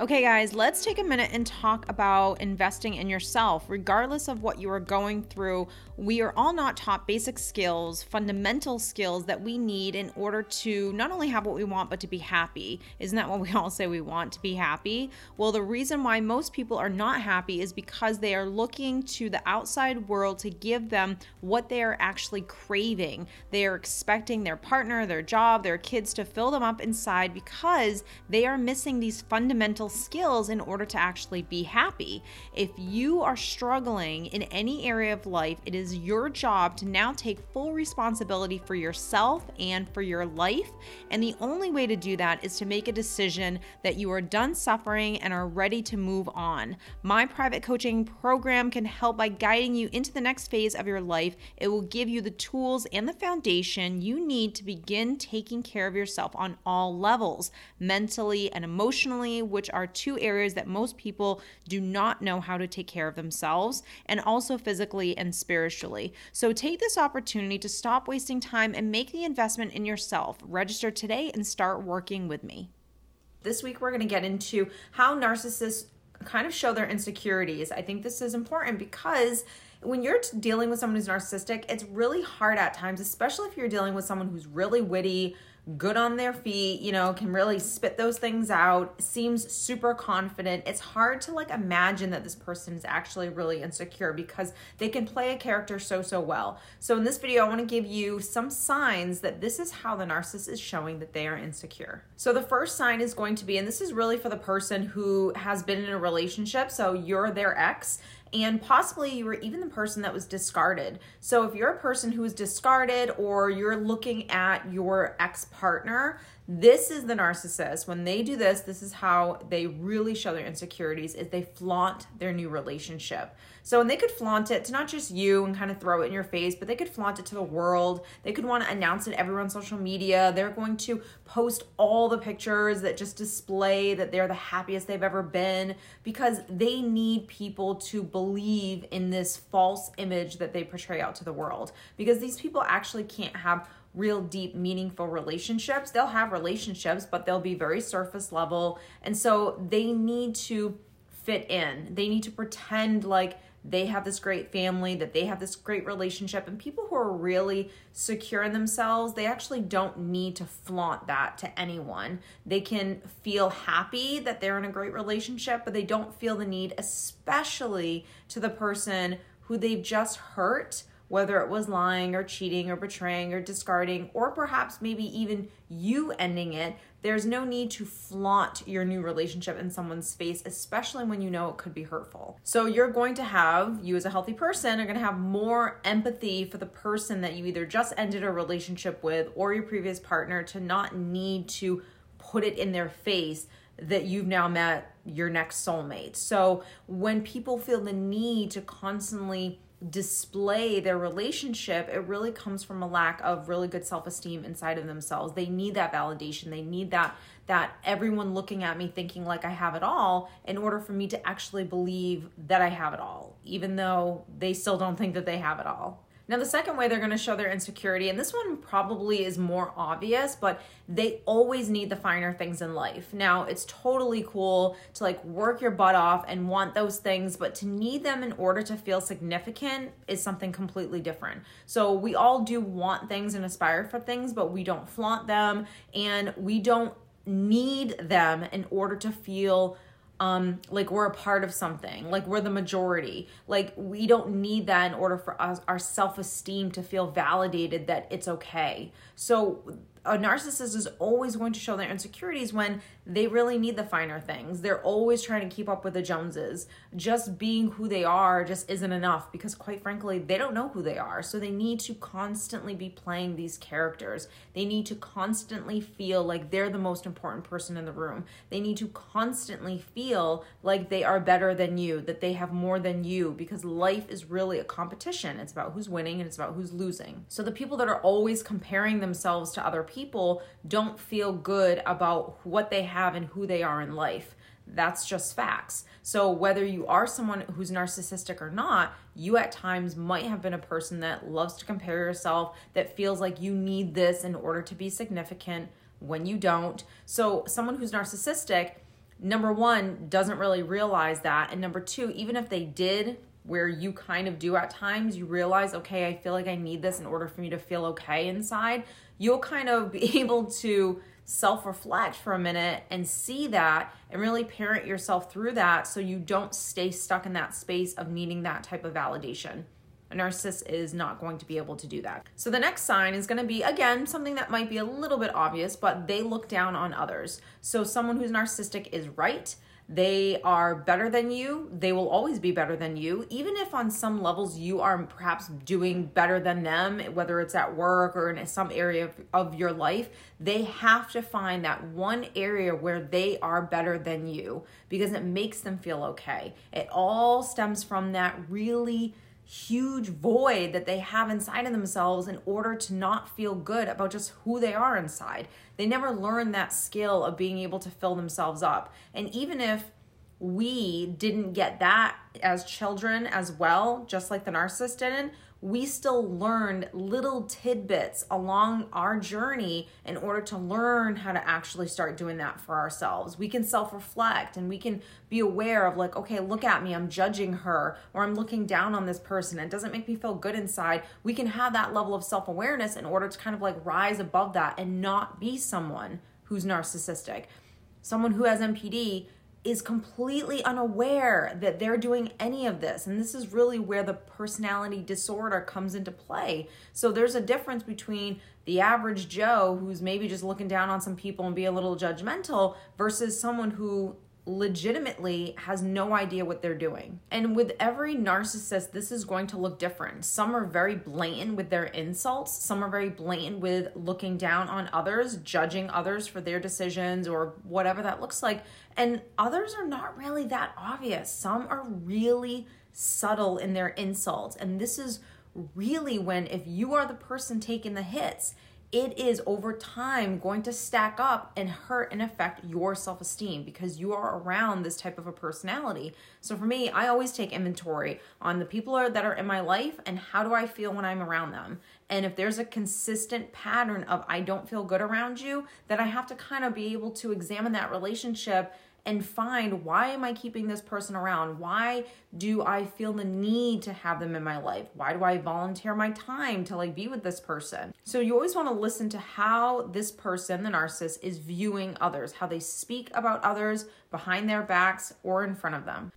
Okay, guys, let's take a minute and talk about investing in yourself. Regardless of what you are going through, we are all not taught basic skills, fundamental skills that we need in order to not only have what we want, but to be happy. Isn't that what we all say we want to be happy? Well, the reason why most people are not happy is because they are looking to the outside world to give them what they are actually craving. They are expecting their partner, their job, their kids to fill them up inside because they are missing these fundamental skills in order to actually be happy. If you are struggling in any area of life, it is your job to now take full responsibility for yourself and for your life. And the only way to do that is to make a decision that you are done suffering and are ready to move on. My private coaching program can help by guiding you into the next phase of your life. It will give you the tools and the foundation you need to begin taking care of yourself on all levels, mentally and emotionally, which are are two areas that most people do not know how to take care of themselves, and also physically and spiritually. So take this opportunity to stop wasting time and make the investment in yourself. Register today and start working with me. This week, we're going to get into how narcissists kind of show their insecurities. I think this is important because when you're dealing with someone who's narcissistic, it's really hard at times, especially if you're dealing with someone who's really witty, good on their feet, you know, can really spit those things out, seems super confident. It's hard to like imagine that this person is actually really insecure because they can play a character so, so well. So, in this video, I want to give you some signs that this is how the narcissist is showing that they are insecure. So, the first sign is going to be, and this is really for the person who has been in a relationship, so you're their ex and possibly you were even the person that was discarded. So if you're a person who is discarded or you're looking at your ex partner, this is the narcissist. When they do this, this is how they really show their insecurities is they flaunt their new relationship. So, and they could flaunt it to not just you and kind of throw it in your face, but they could flaunt it to the world. They could want to announce it everywhere on social media. They're going to post all the pictures that just display that they're the happiest they've ever been because they need people to believe in this false image that they portray out to the world. Because these people actually can't have real deep meaningful relationships. They'll have relationships but they'll be very surface level. And so they need to fit in. They need to pretend like they have this great family that they have this great relationship. And people who are really secure in themselves they actually don't need to flaunt that to anyone. They can feel happy that they're in a great relationship but they don't feel the need especially to the person who they've just hurt whether it was lying or cheating or betraying or discarding, or perhaps maybe even you ending it, there's no need to flaunt your new relationship in someone's face, especially when you know it could be hurtful. So, you're going to have, you as a healthy person, are going to have more empathy for the person that you either just ended a relationship with or your previous partner to not need to put it in their face that you've now met your next soulmate. So, when people feel the need to constantly display their relationship, it really comes from a lack of really good self-esteem inside of themselves. They need that validation. They need that that everyone looking at me thinking like I have it all in order for me to actually believe that I have it all, even though they still don't think that they have it all. Now, the second way they're going to show their insecurity, and this one probably is more obvious, but they always need the finer things in life. Now, it's totally cool to like work your butt off and want those things, but to need them in order to feel significant is something completely different. So, we all do want things and aspire for things, but we don't flaunt them and we don't need them in order to feel um like we're a part of something. Like we're the majority. Like we don't need that in order for us our self-esteem to feel validated that it's okay. So a narcissist is always going to show their insecurities when they really need the finer things. They're always trying to keep up with the Joneses. Just being who they are just isn't enough because, quite frankly, they don't know who they are. So they need to constantly be playing these characters. They need to constantly feel like they're the most important person in the room. They need to constantly feel like they are better than you, that they have more than you because life is really a competition. It's about who's winning and it's about who's losing. So the people that are always comparing themselves to other people don't feel good about what they have and who they are in life. That's just facts. So, whether you are someone who's narcissistic or not, you at times might have been a person that loves to compare yourself, that feels like you need this in order to be significant when you don't. So, someone who's narcissistic number one, doesn't really realize that. And number two, even if they did, where you kind of do at times, you realize, okay, I feel like I need this in order for me to feel okay inside, you'll kind of be able to self reflect for a minute and see that and really parent yourself through that so you don't stay stuck in that space of needing that type of validation. A narcissist is not going to be able to do that. So the next sign is going to be, again, something that might be a little bit obvious, but they look down on others. So someone who's narcissistic is right they are better than you. They will always be better than you. Even if on some levels you are perhaps doing better than them, whether it's at work or in some area of, of your life, they have to find that one area where they are better than you because it makes them feel okay. It all stems from that really huge void that they have inside of themselves in order to not feel good about just who they are inside. They never learn that skill of being able to fill themselves up. And even if we didn't get that as children as well, just like the narcissist didn't, we still learned little tidbits along our journey in order to learn how to actually start doing that for ourselves. We can self reflect and we can be aware of, like, okay, look at me, I'm judging her, or I'm looking down on this person. It doesn't make me feel good inside. We can have that level of self awareness in order to kind of like rise above that and not be someone who's narcissistic. Someone who has NPD is completely unaware that they're doing any of this. And this is really where the personality disorder comes into play. So there's a difference between the average Joe who's maybe just looking down on some people and be a little judgmental versus someone who legitimately has no idea what they're doing. And with every narcissist, this is going to look different. Some are very blatant with their insults, some are very blatant with looking down on others, judging others for their decisions or whatever that looks like. And others are not really that obvious. Some are really subtle in their insults. And this is really when, if you are the person taking the hits, it is over time going to stack up and hurt and affect your self esteem because you are around this type of a personality. So for me, I always take inventory on the people that are in my life and how do I feel when I'm around them. And if there's a consistent pattern of I don't feel good around you, then I have to kind of be able to examine that relationship and find why am I keeping this person around? Why do I feel the need to have them in my life? Why do I volunteer my time to like be with this person? So you always want to listen to how this person, the narcissist, is viewing others, how they speak about others behind their backs or in front of them.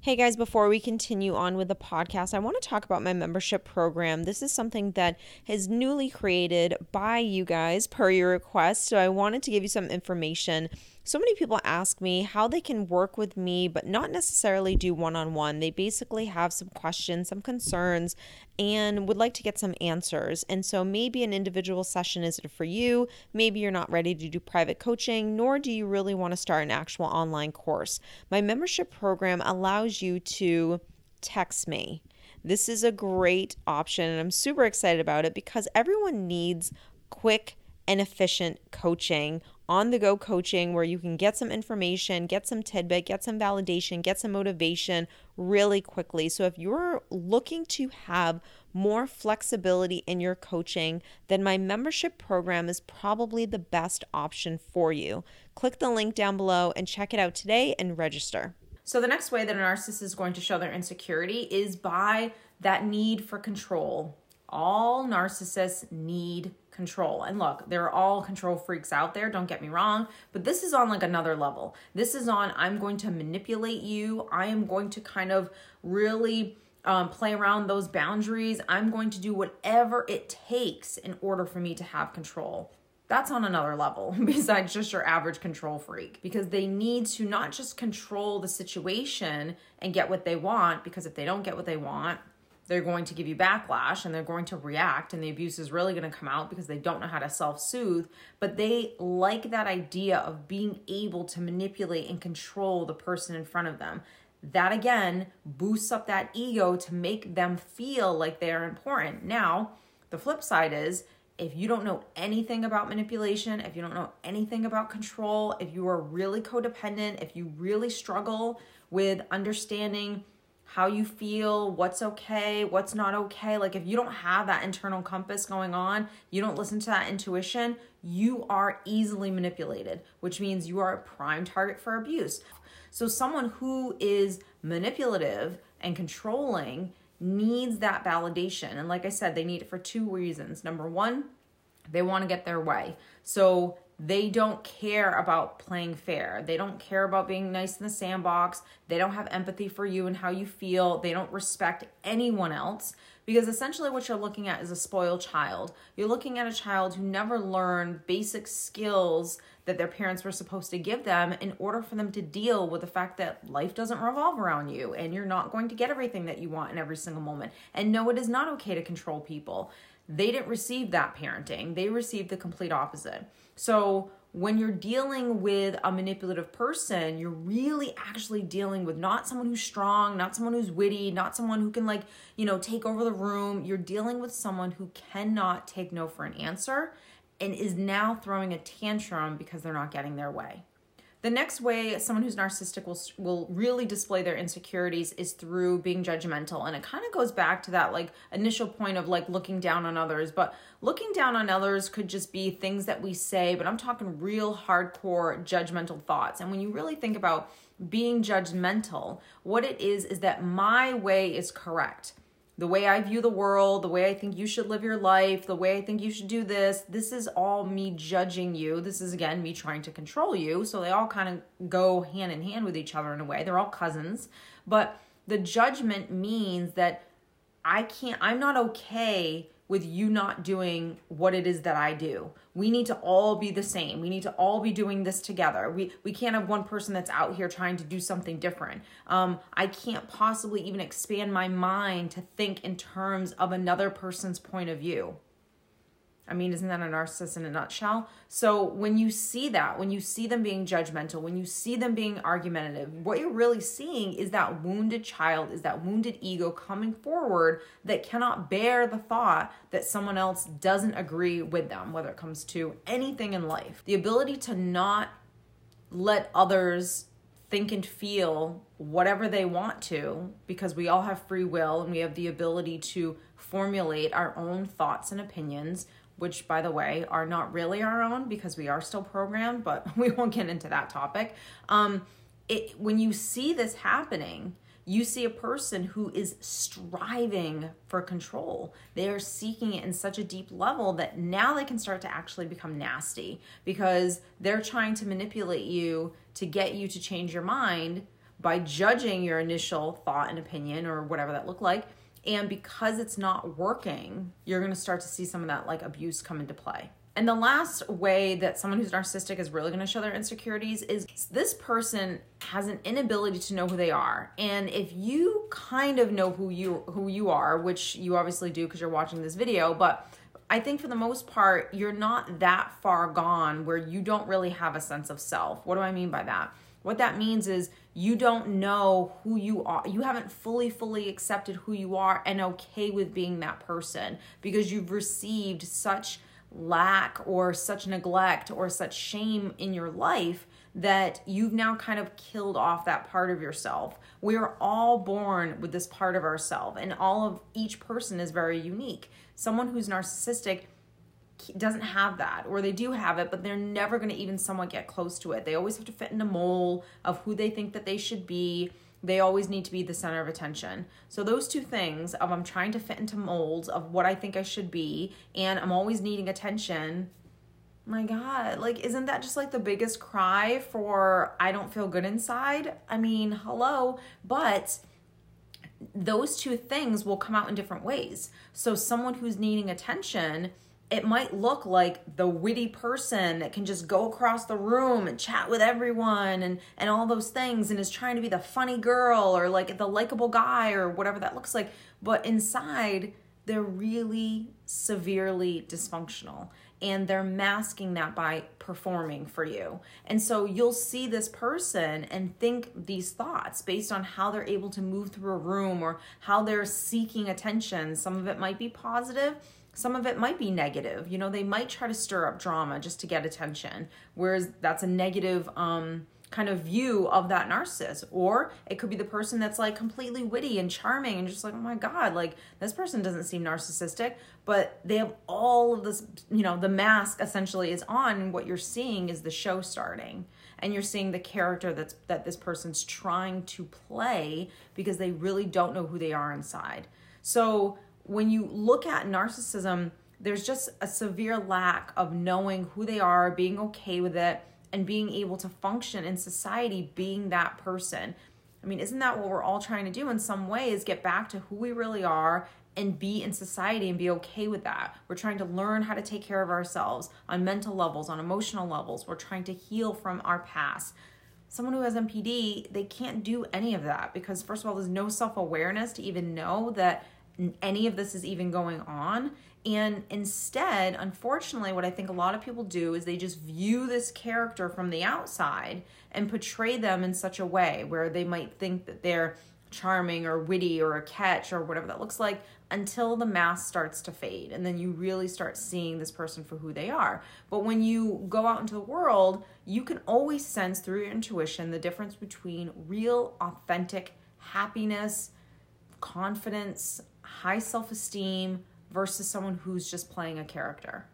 Hey guys, before we continue on with the podcast, I want to talk about my membership program. This is something that is newly created by you guys per your request. So I wanted to give you some information so many people ask me how they can work with me, but not necessarily do one on one. They basically have some questions, some concerns, and would like to get some answers. And so maybe an individual session isn't for you. Maybe you're not ready to do private coaching, nor do you really want to start an actual online course. My membership program allows you to text me. This is a great option, and I'm super excited about it because everyone needs quick and efficient coaching on the go coaching where you can get some information, get some tidbit, get some validation, get some motivation really quickly. So, if you're looking to have more flexibility in your coaching, then my membership program is probably the best option for you. Click the link down below and check it out today and register. So, the next way that a narcissist is going to show their insecurity is by that need for control. All narcissists need control. And look, there are all control freaks out there, don't get me wrong, but this is on like another level. This is on I'm going to manipulate you. I am going to kind of really um, play around those boundaries. I'm going to do whatever it takes in order for me to have control. That's on another level besides just your average control freak because they need to not just control the situation and get what they want, because if they don't get what they want, they're going to give you backlash and they're going to react and the abuse is really going to come out because they don't know how to self-soothe but they like that idea of being able to manipulate and control the person in front of them. That again boosts up that ego to make them feel like they're important. Now the flip side is if you don't know anything about manipulation, if you don't know anything about control, if you are really codependent, if you really struggle with understanding how you feel, what's okay, what's not okay. Like if you don't have that internal compass going on, you don't listen to that intuition, you are easily manipulated, which means you are a prime target for abuse. So someone who is manipulative and controlling needs that validation. And like I said, they need it for two reasons. Number 1, they want to get their way. So they don't care about playing fair. They don't care about being nice in the sandbox. They don't have empathy for you and how you feel. They don't respect anyone else because essentially what you're looking at is a spoiled child. You're looking at a child who never learned basic skills that their parents were supposed to give them in order for them to deal with the fact that life doesn't revolve around you and you're not going to get everything that you want in every single moment. And no, it is not okay to control people. They didn't receive that parenting, they received the complete opposite. So when you're dealing with a manipulative person, you're really actually dealing with not someone who's strong, not someone who's witty, not someone who can, like, you know, take over the room. You're dealing with someone who cannot take no for an answer and is now throwing a tantrum because they're not getting their way. The next way someone who's narcissistic will will really display their insecurities is through being judgmental. And it kind of goes back to that like initial point of like looking down on others. But looking down on others could just be things that we say but I'm talking real hardcore judgmental thoughts. And when you really think about being judgmental what it is is that my way is correct the way I view the world, the way I think you should live your life, the way I think you should do this. This is all me judging you. This is again me trying to control you. So they all kind of go hand in hand with each other in a way. They're all cousins. But the judgment means that I can't, I'm not okay with you not doing what it is that I do. We need to all be the same. We need to all be doing this together. We we can't have one person that's out here trying to do something different. Um, I can't possibly even expand my mind to think in terms of another person's point of view. I mean, isn't that a narcissist in a nutshell? So when you see that, when you see them being judgmental, when you see them being argumentative, what you're really seeing is that wounded child, is that wounded ego coming forward that cannot bear the thought that someone else doesn't agree with them, whether it comes to anything in life. The ability to not let others think and feel whatever they want to because we all have free will and we have the ability to formulate our own thoughts and opinions which by the way are not really our own because we are still programmed, but we won't get into that topic. Um, it, when you see this happening, you see a person who is striving for control. They are seeking it in such a deep level that now they can start to actually become nasty because they're trying to manipulate you to get you to change your mind by judging your initial thought and opinion or whatever that looked like and because it's not working, you're going to start to see some of that like abuse come into play. And the last way that someone who's narcissistic is really going to show their insecurities is this person has an inability to know who they are. And if you kind of know who you who you are, which you obviously do because you're watching this video, but I think for the most part, you're not that far gone where you don't really have a sense of self. What do I mean by that? What that means is you don't know who you are. You haven't fully, fully accepted who you are and okay with being that person because you've received such lack or such neglect or such shame in your life that you've now kind of killed off that part of yourself. We are all born with this part of ourselves, and all of each person is very unique. Someone who's narcissistic doesn't have that or they do have it but they're never going to even somewhat get close to it. They always have to fit in a mold of who they think that they should be. They always need to be the center of attention. So those two things of i'm trying to fit into molds of what i think i should be and i'm always needing attention my god like isn't that just like the biggest cry for i don't feel good inside? I mean hello but those two things will come out in different ways. So someone who's needing attention it might look like the witty person that can just go across the room and chat with everyone and and all those things and is trying to be the funny girl or like the likable guy or whatever that looks like but inside they're really severely dysfunctional and they're masking that by performing for you. And so you'll see this person and think these thoughts based on how they're able to move through a room or how they're seeking attention. Some of it might be positive, some of it might be negative. You know, they might try to stir up drama just to get attention, whereas that's a negative um, kind of view of that narcissist. Or it could be the person that's like completely witty and charming and just like oh my god like this person doesn't seem narcissistic. But they have all of this you know the mask essentially is on what you're seeing is the show starting. And you're seeing the character that's that this person's trying to play because they really don't know who they are inside. So when you look at narcissism there's just a severe lack of knowing who they are being okay with it and being able to function in society being that person. I mean, isn't that what we're all trying to do in some ways? Get back to who we really are and be in society and be okay with that. We're trying to learn how to take care of ourselves on mental levels, on emotional levels. We're trying to heal from our past. Someone who has NPD, they can't do any of that because, first of all, there's no self awareness to even know that any of this is even going on. And instead, unfortunately, what I think a lot of people do is they just view this character from the outside and portray them in such a way where they might think that they're charming or witty or a catch or whatever that looks like until the mask starts to fade and then you really start seeing this person for who they are. But when you go out into the world, you can always sense through your intuition the difference between real authentic happiness, confidence, high self-esteem, versus someone who's just playing a character.